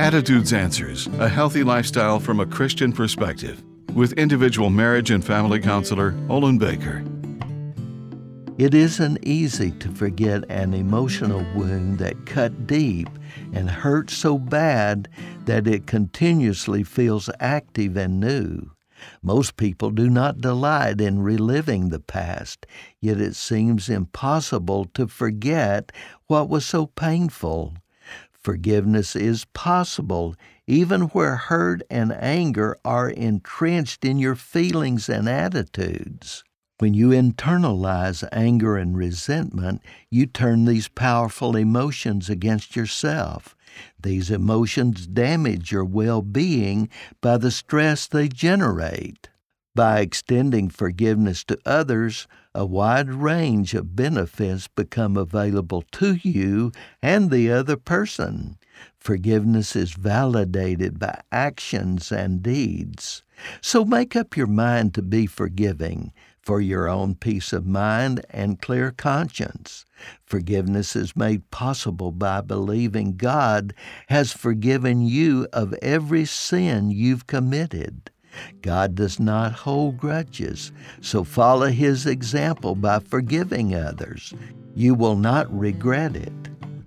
Attitudes Answers A Healthy Lifestyle from a Christian Perspective with individual marriage and family counselor Olin Baker. It isn't easy to forget an emotional wound that cut deep and hurt so bad that it continuously feels active and new. Most people do not delight in reliving the past, yet it seems impossible to forget what was so painful. Forgiveness is possible even where hurt and anger are entrenched in your feelings and attitudes. When you internalize anger and resentment, you turn these powerful emotions against yourself. These emotions damage your well being by the stress they generate. By extending forgiveness to others, a wide range of benefits become available to you and the other person. Forgiveness is validated by actions and deeds. So make up your mind to be forgiving for your own peace of mind and clear conscience. Forgiveness is made possible by believing God has forgiven you of every sin you've committed. God does not hold grudges, so follow His example by forgiving others. You will not regret it.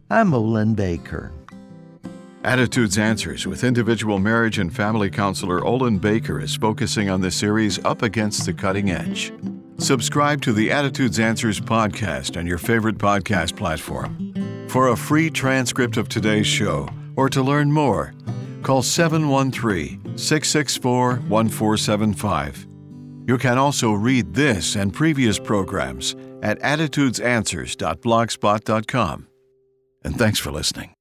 I'm Olin Baker. Attitudes Answers with individual marriage and family counselor Olin Baker is focusing on the series Up Against the Cutting Edge. Subscribe to the Attitudes Answers podcast on your favorite podcast platform. For a free transcript of today's show or to learn more, call 713 664 1475. You can also read this and previous programs at attitudesanswers.blogspot.com. And thanks for listening.